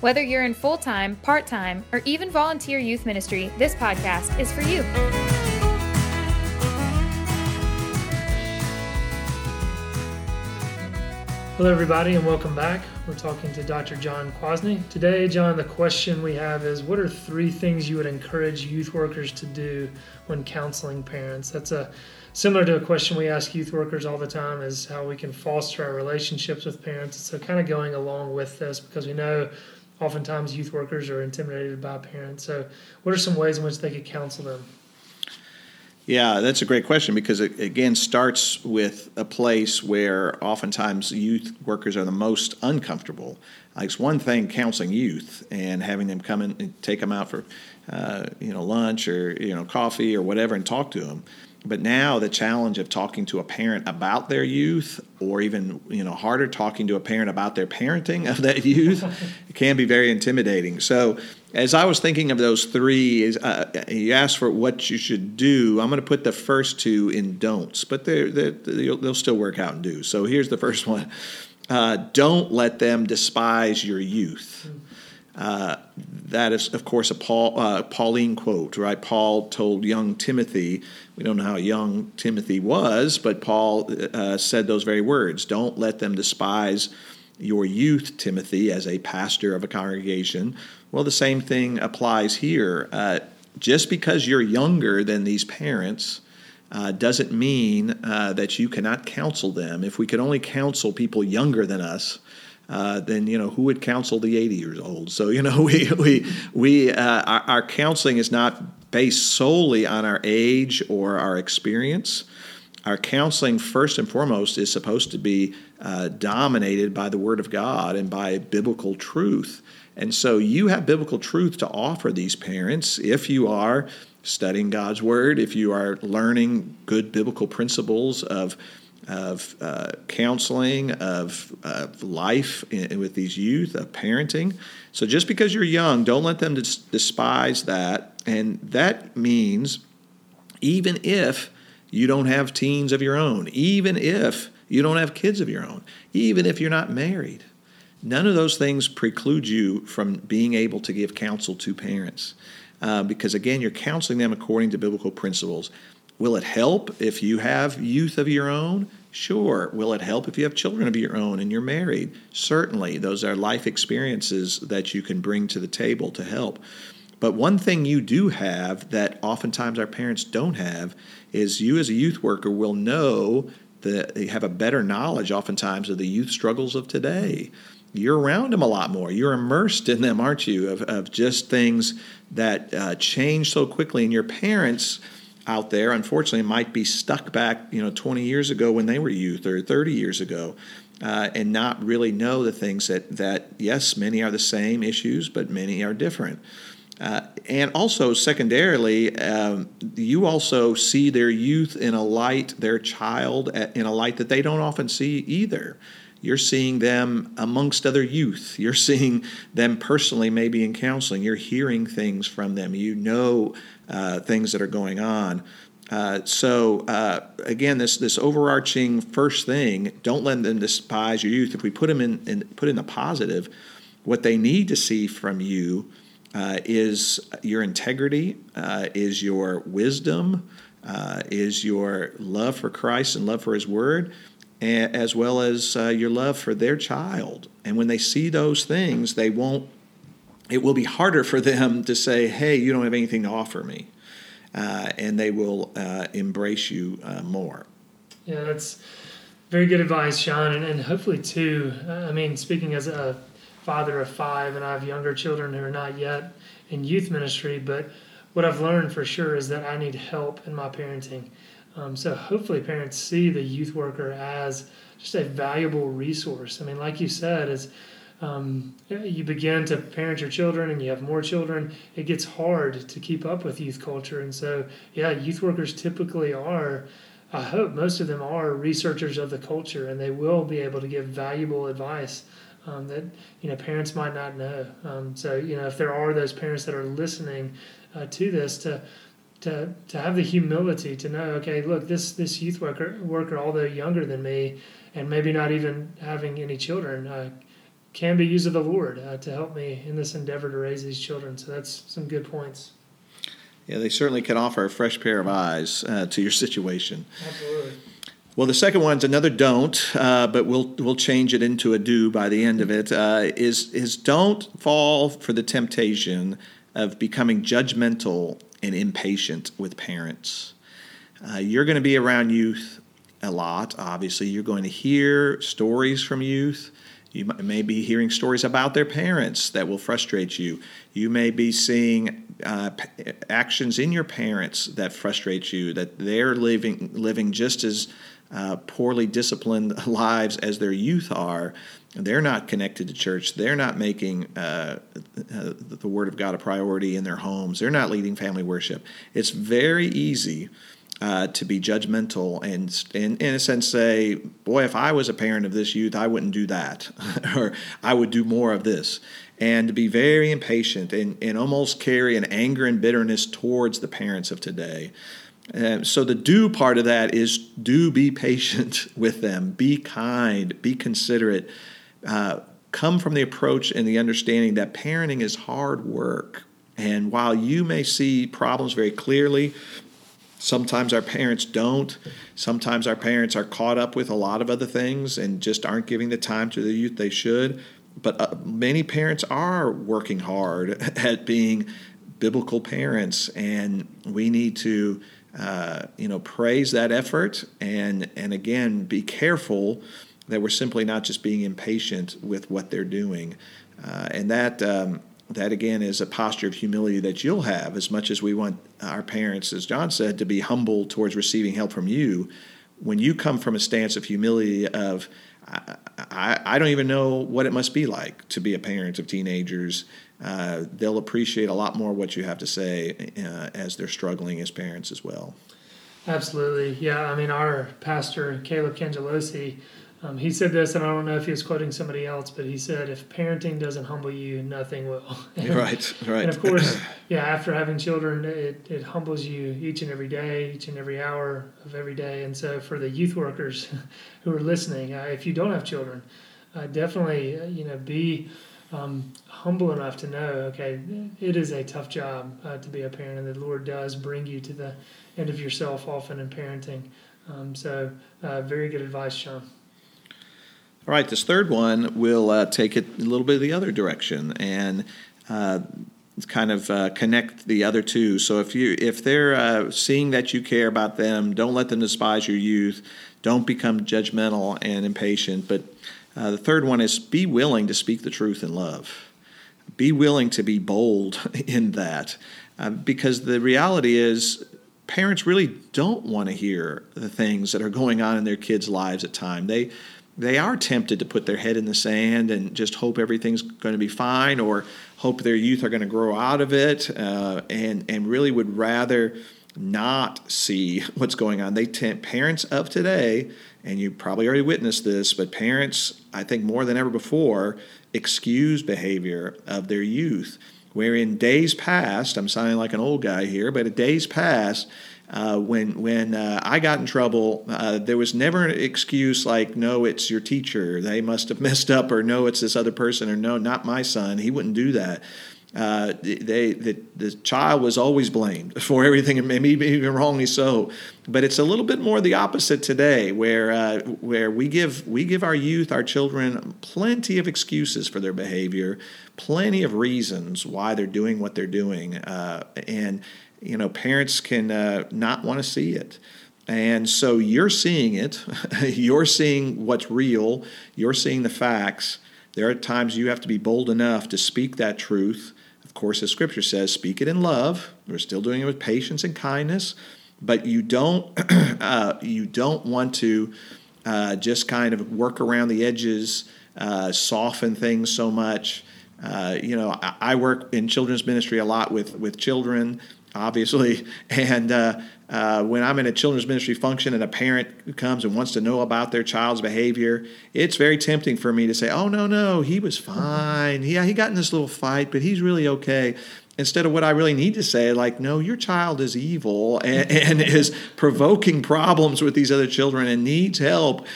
Whether you're in full time, part time, or even volunteer youth ministry, this podcast is for you. Hello, everybody, and welcome back. We're talking to Dr. John Kwasny. Today, John, the question we have is What are three things you would encourage youth workers to do when counseling parents? That's a similar to a question we ask youth workers all the time is how we can foster our relationships with parents. So, kind of going along with this because we know oftentimes youth workers are intimidated by parents. So, what are some ways in which they could counsel them? Yeah, that's a great question because it again starts with a place where oftentimes youth workers are the most uncomfortable. Like it's one thing counseling youth and having them come in and take them out for, uh, you know, lunch or you know coffee or whatever and talk to them. But now the challenge of talking to a parent about their youth, or even you know harder talking to a parent about their parenting of that youth, can be very intimidating. So as I was thinking of those three, is uh, you asked for what you should do. I'm going to put the first two in don'ts, but they're, they're, they'll still work out and do. So here's the first one: uh, don't let them despise your youth. Uh, that is, of course, a Paul, uh, Pauline quote, right? Paul told young Timothy. We don't know how young Timothy was, but Paul uh, said those very words: "Don't let them despise." your youth, Timothy, as a pastor of a congregation. Well, the same thing applies here. Uh, just because you're younger than these parents uh, doesn't mean uh, that you cannot counsel them. If we could only counsel people younger than us, uh, then you know who would counsel the 80 years old. So you know we we we uh, our, our, counseling is not based solely on our age or our experience. Our counseling, first and foremost, is supposed to be uh, dominated by the Word of God and by biblical truth. And so you have biblical truth to offer these parents if you are studying God's Word, if you are learning good biblical principles of, of uh, counseling, of, of life in, with these youth, of parenting. So just because you're young, don't let them dis- despise that. And that means even if you don't have teens of your own, even if you don't have kids of your own, even if you're not married, None of those things preclude you from being able to give counsel to parents. Uh, because again, you're counseling them according to biblical principles. Will it help if you have youth of your own? Sure. Will it help if you have children of your own and you're married? Certainly. Those are life experiences that you can bring to the table to help. But one thing you do have that oftentimes our parents don't have is you as a youth worker will know that you have a better knowledge oftentimes of the youth struggles of today you're around them a lot more. You're immersed in them, aren't you? Of, of just things that uh, change so quickly. And your parents out there, unfortunately, might be stuck back, you know, 20 years ago when they were youth or 30 years ago. Uh, and not really know the things that, that, yes, many are the same issues, but many are different. Uh, and also, secondarily, um, you also see their youth in a light, their child in a light that they don't often see either you're seeing them amongst other youth. You're seeing them personally, maybe in counseling. You're hearing things from them. You know uh, things that are going on. Uh, so uh, again, this this overarching first thing: don't let them despise your youth. If we put them in, in put in the positive, what they need to see from you uh, is your integrity, uh, is your wisdom, uh, is your love for Christ and love for His Word as well as uh, your love for their child. And when they see those things, they won't, it will be harder for them to say, hey, you don't have anything to offer me. Uh, and they will uh, embrace you uh, more. Yeah, that's very good advice, Sean. And, and hopefully, too, I mean, speaking as a father of five, and I have younger children who are not yet in youth ministry, but what I've learned for sure is that I need help in my parenting. Um, so hopefully parents see the youth worker as just a valuable resource. I mean, like you said, as um, you begin to parent your children and you have more children, it gets hard to keep up with youth culture. And so, yeah, youth workers typically are, I hope most of them are researchers of the culture and they will be able to give valuable advice. Um, that you know parents might not know. Um, so you know if there are those parents that are listening uh, to this, to to to have the humility to know, okay, look, this this youth worker worker, although younger than me, and maybe not even having any children, uh, can be used of the Lord uh, to help me in this endeavor to raise these children. So that's some good points. Yeah, they certainly can offer a fresh pair of eyes uh, to your situation. Absolutely. Well, the second one's another don't, uh, but we'll we'll change it into a do by the end of it. Uh, is is don't fall for the temptation of becoming judgmental and impatient with parents. Uh, you're going to be around youth a lot. Obviously, you're going to hear stories from youth. You may be hearing stories about their parents that will frustrate you. You may be seeing uh, actions in your parents that frustrate you, that they're living living just as uh, poorly disciplined lives as their youth are. They're not connected to church. They're not making uh, uh the Word of God a priority in their homes. They're not leading family worship. It's very easy uh, to be judgmental and, and, in a sense, say, Boy, if I was a parent of this youth, I wouldn't do that, or I would do more of this. And to be very impatient and, and almost carry an anger and bitterness towards the parents of today. Uh, so the do part of that is do be patient with them, be kind, be considerate. Uh, come from the approach and the understanding that parenting is hard work. And while you may see problems very clearly, Sometimes our parents don't. Sometimes our parents are caught up with a lot of other things and just aren't giving the time to the youth they should. But uh, many parents are working hard at being biblical parents, and we need to, uh, you know, praise that effort and and again be careful that we're simply not just being impatient with what they're doing, uh, and that. Um, that again is a posture of humility that you'll have as much as we want our parents, as John said, to be humble towards receiving help from you. When you come from a stance of humility, of I, I, don't even know what it must be like to be a parent of teenagers, uh, they'll appreciate a lot more what you have to say uh, as they're struggling as parents as well. Absolutely. Yeah. I mean, our pastor, Caleb Cangelosi, um, he said this, and I don't know if he was quoting somebody else, but he said, "If parenting doesn't humble you, nothing will." and, right, right. And of course, yeah, after having children, it, it humbles you each and every day, each and every hour of every day. And so, for the youth workers who are listening, uh, if you don't have children, uh, definitely, uh, you know, be um, humble enough to know, okay, it is a tough job uh, to be a parent, and the Lord does bring you to the end of yourself often in parenting. Um, so, uh, very good advice, Sean. All right, this third one will uh, take it a little bit the other direction and uh, kind of uh, connect the other two. So if you if they're uh, seeing that you care about them, don't let them despise your youth. Don't become judgmental and impatient. But uh, the third one is be willing to speak the truth in love. Be willing to be bold in that, uh, because the reality is parents really don't want to hear the things that are going on in their kids' lives at time. They they are tempted to put their head in the sand and just hope everything's going to be fine or hope their youth are going to grow out of it uh, and, and really would rather not see what's going on. They tempt parents of today, and you probably already witnessed this, but parents, I think more than ever before, excuse behavior of their youth. Where in days past, I'm sounding like an old guy here, but in days past, uh, when when uh, I got in trouble, uh, there was never an excuse like, "No, it's your teacher. They must have messed up," or "No, it's this other person," or "No, not my son. He wouldn't do that." Uh, they the, the child was always blamed for everything, and maybe even wrongly so. But it's a little bit more the opposite today, where uh, where we give we give our youth, our children, plenty of excuses for their behavior, plenty of reasons why they're doing what they're doing, uh, and you know, parents can uh, not want to see it. And so you're seeing it, you're seeing what's real, you're seeing the facts. There are times you have to be bold enough to speak that truth. Of course, as scripture says, speak it in love. We're still doing it with patience and kindness, but you don't uh, you don't want to uh, just kind of work around the edges uh, soften things so much. Uh, you know, I, I, work in children's ministry a lot with with children, obviously, and uh, uh, when I'm in a children's ministry function and a parent comes and wants to know about their child's behavior, it's very tempting for me to say, "Oh no, no, he was fine. Yeah, he got in this little fight, but he's really okay." Instead of what I really need to say, like, "No, your child is evil and, and is provoking problems with these other children and needs help."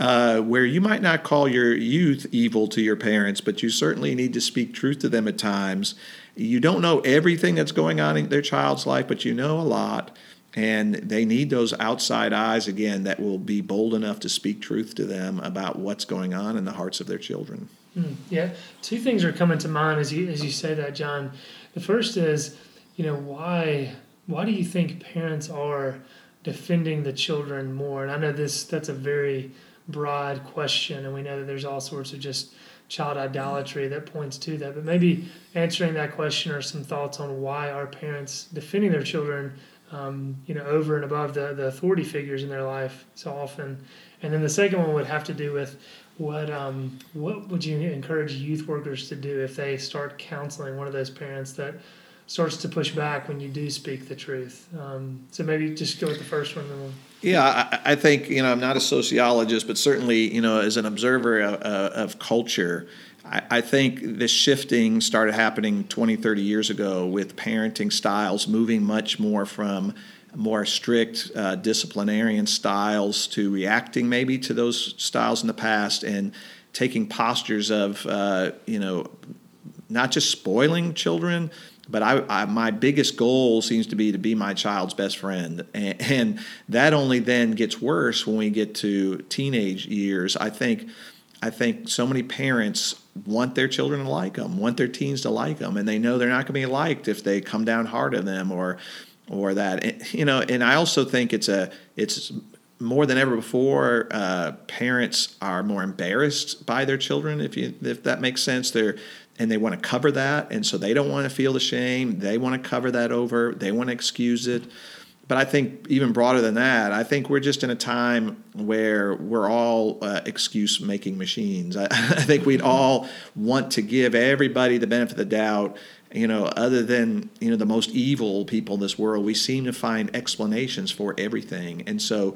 Uh, where you might not call your youth evil to your parents, but you certainly need to speak truth to them at times. You don't know everything that's going on in their child's life, but you know a lot. And they need those outside eyes again that will be bold enough to speak truth to them about what's going on in the hearts of their children. Mm, yeah, two things are coming to mind as you as you say that, John. The first is, you know, why why do you think parents are defending the children more? And I know this that's a very broad question, and we know that there's all sorts of just child idolatry that points to that. But maybe answering that question or some thoughts on why are parents defending their children, um, you know, over and above the, the authority figures in their life so often. And then the second one would have to do with what um, what would you encourage youth workers to do if they start counseling one of those parents that starts to push back when you do speak the truth. Um, so maybe just go with the first one. Yeah, I, I, think you know I'm not a sociologist, but certainly you know as an observer of, uh, of culture, I, I, think the shifting started happening 20, 30 years ago with parenting styles moving much more from more strict uh, disciplinarian styles to reacting maybe to those styles in the past and taking postures of uh, you know not just spoiling children but I, I, my biggest goal seems to be to be my child's best friend. And, and, that only then gets worse when we get to teenage years. I think i think so many parents want their children to like them want their teens to like them and they know they're not going to be liked if they come down hard on them or or that. And, you know and i also think it's a it's more than ever before, uh, parents are more embarrassed by their children. If you if that makes sense, they're and they want to cover that and so they don't want to feel the shame they want to cover that over they want to excuse it. But i think even broader than that i think we're just in a time where we're all uh, excuse making machines. I, I, think we'd all want to give everybody the benefit of the doubt you know other than you know the most evil people in this world. We seem to find explanations for everything. And so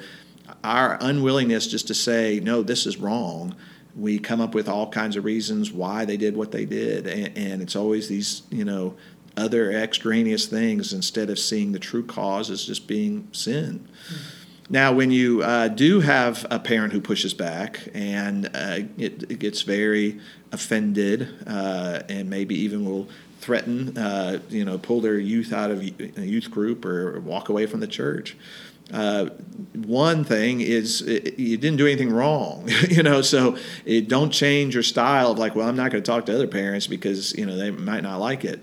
our unwillingness just to say no this is wrong we come up with all kinds of reasons why they did what they did and, and, it's always these you know other extraneous things instead of seeing the true cause as just being sin mm-hmm. now when you uh, do have a parent who pushes back and uh, it, it, gets very offended uh, and maybe even will threaten uh, you know pull their youth out of a youth group or walk away from the church uh, one thing is it, you didn't do anything wrong, you know. So it, don't change your style of like, well, I'm not going to talk to other parents because you know they might not like it.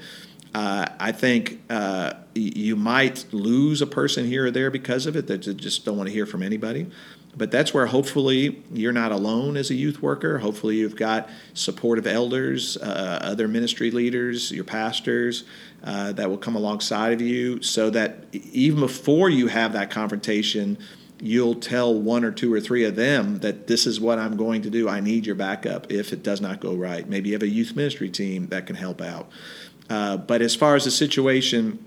Uh, I think uh, you might lose a person here or there because of it that just don't want to hear from anybody. But that's where hopefully you're not alone as a youth worker. Hopefully you've got supportive elders, uh, other ministry leaders, your pastors, uh, that will come alongside of you so that even before you have that confrontation, you'll tell one or two or three of them that this is what I'm going to do. I need your backup if it does not go right. Maybe you have a youth ministry team that can help out. Uh, but as far as the situation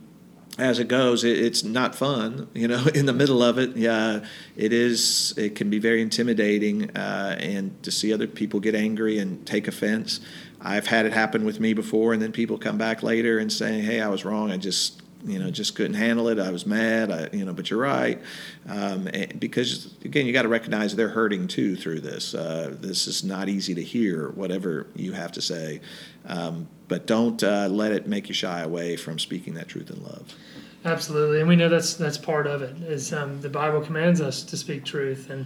as it goes, it, it's not fun. You know, in the middle of it, yeah, it is. It can be very intimidating, uh, and to see other people get angry and take offense. I've had it happen with me before, and then people come back later and say, "Hey, I was wrong. I just." You know, just couldn't handle it. I was mad. I, you know, but you're right, um, because again, you got to recognize they're hurting too through this. Uh, this is not easy to hear, whatever you have to say, um, but don't uh, let it make you shy away from speaking that truth in love. Absolutely, and we know that's that's part of it. Is um, the Bible commands us to speak truth, and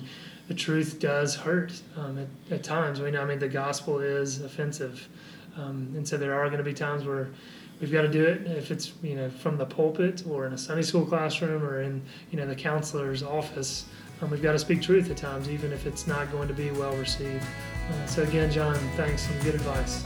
the truth does hurt um, at, at, times. We know, I mean, the gospel is offensive, um, and so there are going to be times where we've got to do it. If it's you know from the pulpit or in a Sunday school classroom or in you know the counselor's office, um, we've got to speak truth at times, even if it's not going to be well received. Uh, so again, John, thanks and good advice.